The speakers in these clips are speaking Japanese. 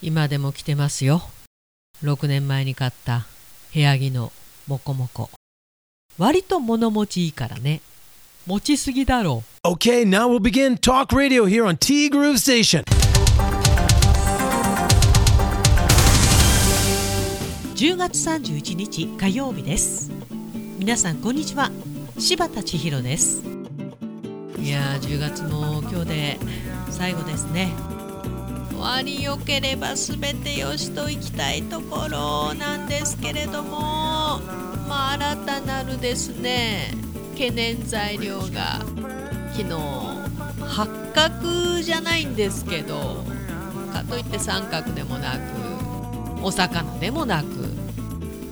今でも着てますよ。6年前に買った部屋着のモコモコ。割と物持ちいいからね。持ちすぎだろ。う Okay, now we'll begin Talk Radio here on T Groove Station. 10月31日火曜日です。皆さんこんにちは。柴田千尋です。いやー10月も今日で最後ですね終わりよければ全てよしと行きたいところなんですけれども。まあ新たなるですね懸念材料が昨日八角じゃないんですけどかといって三角でもなくお魚でもなく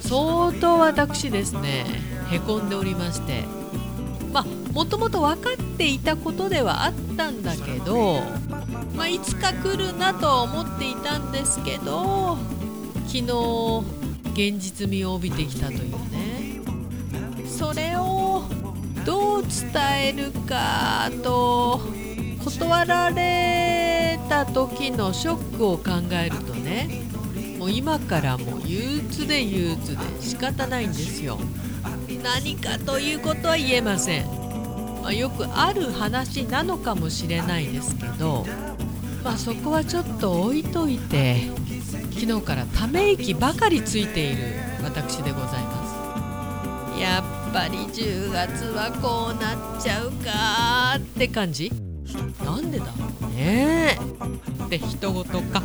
相当私ですねへこんでおりまして。まあもともと分かっていたことではあったんだけど、まあ、いつか来るなと思っていたんですけど昨日現実味を帯びてきたというね。それをどう伝えるかと断られた時のショックを考えるとねもう今からもう憂鬱で憂鬱で仕方ないんですよ。何かということは言えません、まあ、よくある話なのかもしれないですけど、まあ、そこはちょっと置いといて昨日からため息ばかりついている私でございます。やっぱり10月はこうなっちゃうかって感じ。なんでだろうね。で人事か。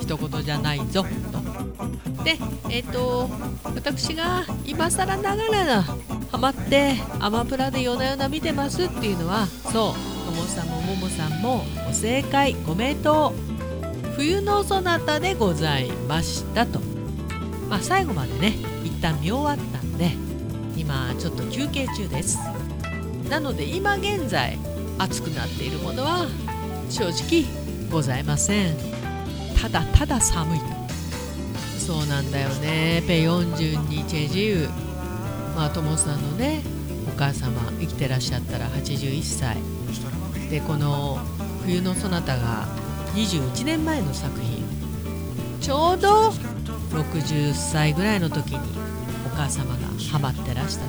人事じゃないぞ。と。でえっ、と私が今更ながらハマってアマプラで夜な夜な見てますっていうのはそう。もさんもももさんもご正解ご名答冬のそなたでございましたと。まあ最後までね一旦見終わったんで今ちょっと休憩中です。なので今現在熱くなっているものは正直ございません。ただただ寒いと。そうなんだよね。ペヨンジュンにチェジウまあともさんのねお母様生きてらっしゃったら81歳。でこの「冬のそなた」が21年前の作品。ちょうど60歳ぐらいの時にお母様がハマってらした。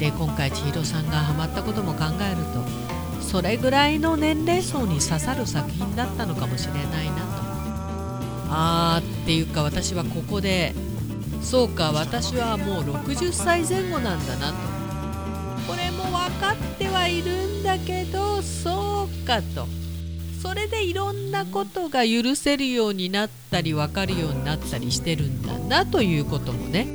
で今回千尋さんがハマったことも考えるとそれぐらいの年齢層に刺さる作品だったのかもしれないなと。あーっていうか私はここでそうか私はもう60歳前後なんだなと。分かってはいるんだけどそうかと。それでいろんなことが許せるようになったり分かるようになったりしてるんだなということもね。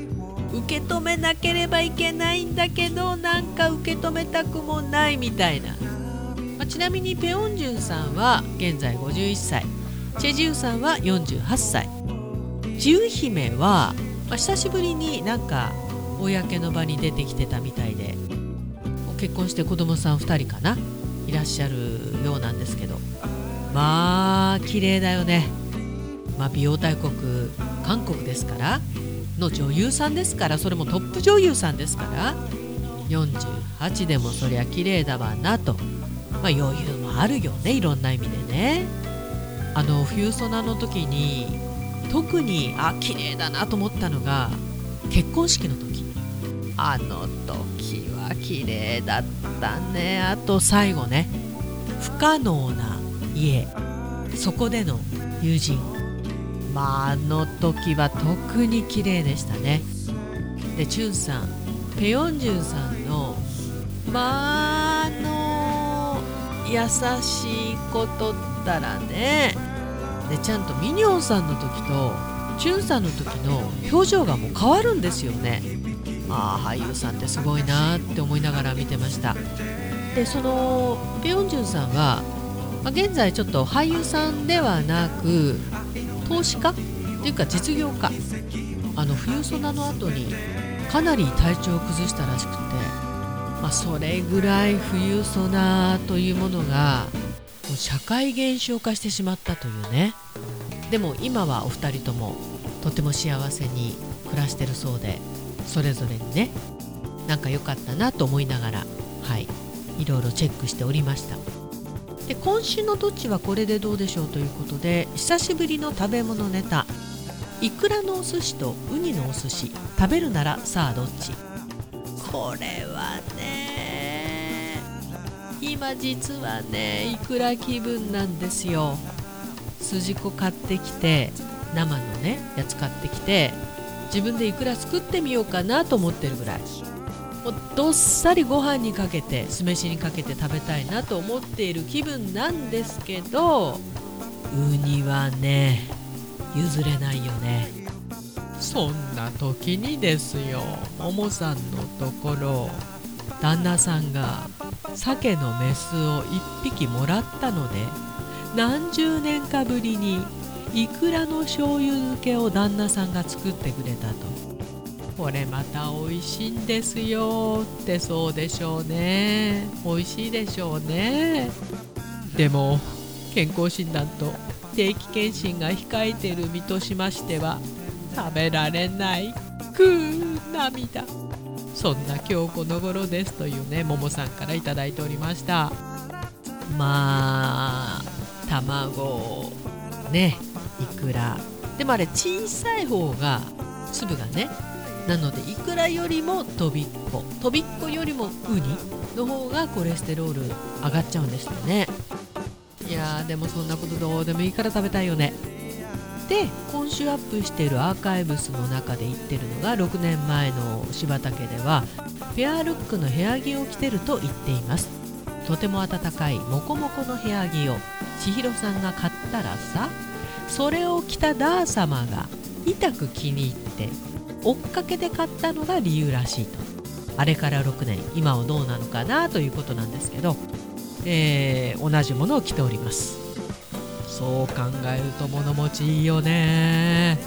受け止めなければいけないんだけどなんか受け止めたくもないみたいな、まあ、ちなみにペヨンジュンさんは現在51歳。チェジウさんは48歳。ジュウ姫は、まあ、久しぶりになんか公の場に出てきてたみたいで。結婚して子供さん2人かな？いらっしゃるようなんですけど。まあ綺麗だよね、まあ、美容大国韓国ですから。の女優さんですから。それもトップ女優さんですから。48でもそりゃ綺麗だわなと、まあ、余裕もあるよね。いろんな意味でね。あの冬ソナの時に特にあ綺麗だなと思ったのが結婚式の時。あの時。綺麗だったね。あと最後ね不可能な家。そこでの友人。まああの時は特に綺麗でしたね。でチュンさんペヨンジュンさんのまああの優しいことったらね。でちゃんとミニョンさんの時とチュンさんの時の表情がもう変わるんですよね。あ俳優さんってすごいなって思いながら見てました。でそのペヨンジュンさんは、まあ、現在ちょっと俳優さんではなく投資家？っていうか実業家。あの冬ソナの後にかなり体調を崩したらしくて、まあ、それぐらい冬ソナというものがもう社会現象化してしまったというね。でも今はお二人ともとても幸せに暮らしてるそうでそれぞれにねなんか良かったなと思いながらはいいろいろチェックしておりました。で今週のどっちはこれでどうでしょうということで久しぶりの食べ物ネタ。いくらのお寿司とウニのお寿司。食べるならさあどっち。これはね今実はねいくら気分なんですよ。筋子買ってきて生のねやつ買ってきて自分でいくら作ってみようかなと思ってるぐらい。もうどっさりご飯にかけて酢飯にかけて食べたいなと思っている気分なんですけどウニはね譲れないよね。そんな時にですよももさんのところ旦那さんが鮭のメスを1匹もらったので何十年かぶりにいくらの醤油漬けを旦那さんが作ってくれたと。これまた美味しいんですよってそうでしょうね。美味しいでしょうね。でも健康診断と定期検診が控えてる身としましては食べられないくー涙。そんな今日この頃ですというねももさんから頂いておりました。まあ卵ねくらでもあれ小さい方が粒がねなのでいくらよりもとびっこ。とびっこよりもウニ。の方がコレステロール上がっちゃうんですよね。いやーでもそんなことどうでもいいから食べたいよね。で今週アップしているアーカイブスの中で言ってるのが6年前の柴田家ではペアルックの部屋着を着てると言っています。とても暖かいモコモコの部屋着を千尋さんが買ったらさそれを着たダー様が痛く気に入って追っかけて買ったのが理由らしいと。あれから6年今はどうなのかなということなんですけど、えー、同じものを着ております。そう考えると物持ちいいよね。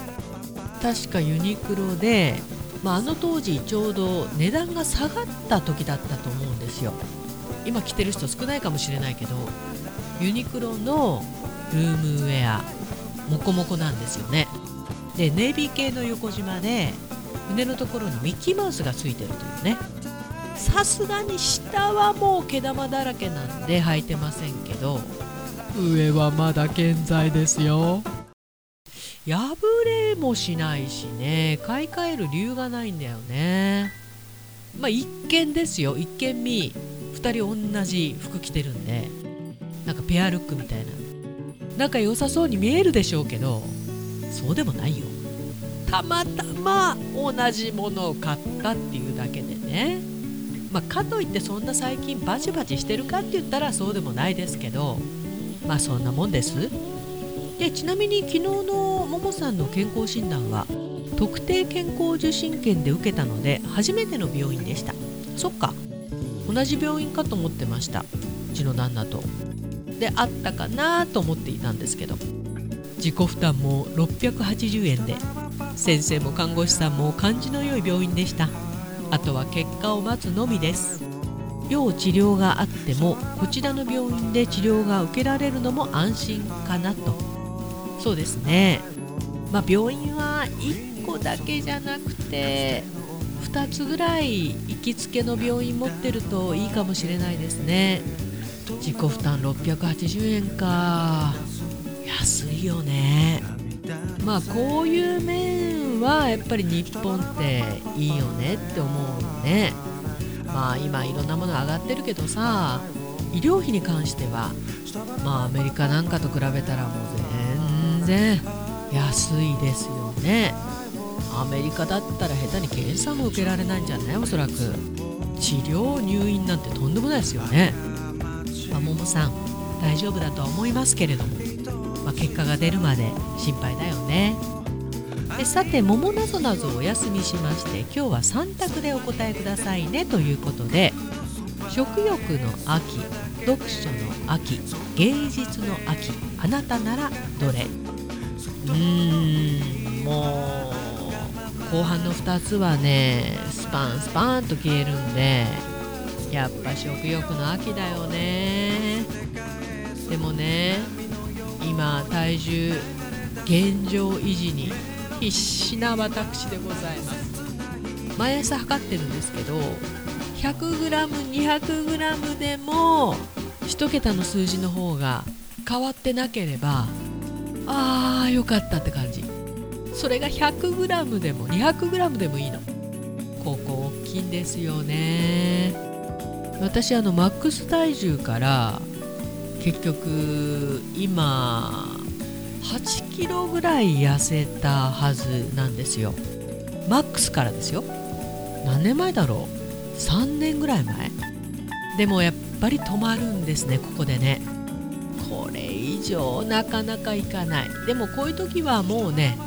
確かユニクロで、まあ、あの当時ちょうど値段が下がった時だったと思うんですよ。今着てる人少ないかもしれないけどユニクロのルームウェアモコモコなんですよね。でネイビー系の横縞で胸のところにミッキーマウスがついてるというね。さすがに下はもう毛玉だらけなんで履いてませんけど上はまだ健在ですよ。破れもしないしね買い替える理由がないんだよね。まあ一見ですよ。一見見2人同じ服着てるんでなんかペアルックみたいな。仲良さそうに見えるでしょうけどそうでもないよ。たまたま同じものを買ったっていうだけでね。まあ、かといってそんな最近バチバチしてるかって言ったらそうでもないですけどまあそんなもんです。でちなみに昨日のももさんの健康診断は特定健康受診券で受けたので初めての病院でした。そっか。同じ病院かと思ってました。うちの旦那と。であったかなと思っていたんですけど。自己負担も680円で。先生も看護師さんも感じの良い病院でした。あとは結果を待つのみです。要治療があってもこちらの病院で治療が受けられるのも安心かなと。そうですね。まあ病院は1個だけじゃなくて2つぐらい行きつけの病院持ってるといいかもしれないですね。自己負担680円か。安いよね。まあこういう面はやっぱり日本っていいよねって思うね。まあ今いろんなもの上がってるけどさ医療費に関してはまあアメリカなんかと比べたらもう全然安いですよね。アメリカだったら下手に検査も受けられないんじゃない？おそらく。治療入院なんてとんでもないですよね。ま、ももさん大丈夫だとは思いますけれども、まあ、結果が出るまで心配だよね。でさて桃なぞなぞお休みしまして今日は3択でお答えくださいね。ということで食欲の秋読書の秋芸術の秋あなたならどれ？うーんもう後半の2つはねスパンスパンと消えるんでやっぱ食欲の秋だよね。でもね今体重現状維持に必死な私でございます。毎朝測ってるんですけど 100g200g でも1桁の数字の方が変わってなければあーよかったって感じ。それが 100g でも 200g でもいいの。ここ大きいんですよね。私あのマックス体重から結局今8キロぐらい痩せたはずなんですよ。マックスからですよ。何年前だろう？3年ぐらい前？でもやっぱり止まるんですねここでね。これ以上なかなかいかない。でもこういう時はもうね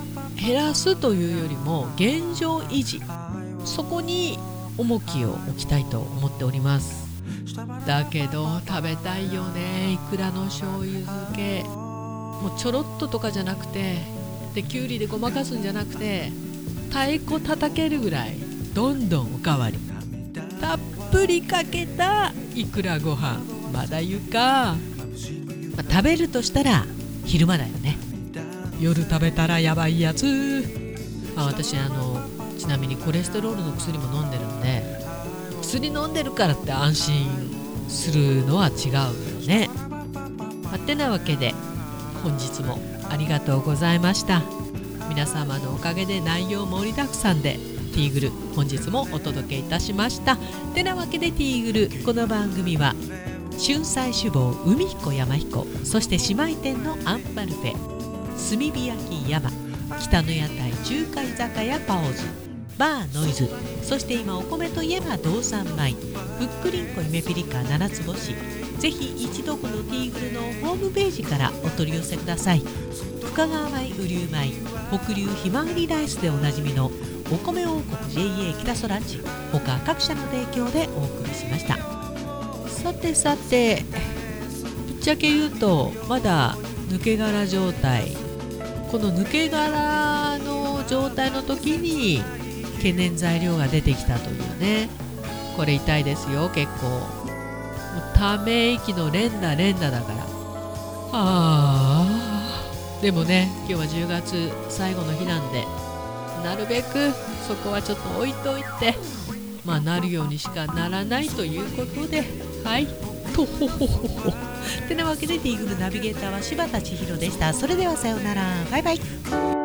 減らすというよりも現状維持。そこに重きを置きたいと思っております。だけど食べたいよね。いくらの醤油漬け。もうちょろっととかじゃなくてできゅうりでごまかすんじゃなくて太鼓叩けるぐらいどんどんおかわり。たっぷりかけたいくらご飯。まだ言うか、まあ、食べるとしたら昼間だよね。夜食べたらやばいやつ、あ、私あのちなみにコレステロールの薬も飲んでるんで薬飲んでるからって安心するのは違うよね。まあ、てなわけで本日もありがとうございました。皆様のおかげで内容盛りだくさんでティーグル本日もお届けいたしました。てなわけでティーグルこの番組は春菜志望海彦山彦そして姉妹店のアンパルフェ炭火焼き山北の屋台中華居酒屋パオズバーノイズそして今お米といえば道産米ふっくりんこ夢ピリカ七つ星。ぜひ一度このティーグルのホームページからお取り寄せください。深川米雨竜米北流ひまわりライスでおなじみのお米王国 JA 北空地他各社の提供でお送りしました。さてさてぶっちゃけ言うとまだ抜け殻状態。この抜け殻の状態の時に懸念材料が出てきたというね。これ痛いですよ結構。もうため息の連打連打だから。あー。でもね今日は10月最後の日なんでなるべくそこはちょっと置いといてまあなるようにしかならないということではい。とほほほほてなわけでティーグルナビゲーターは柴田千尋でした。それではさようなら。バイバイ。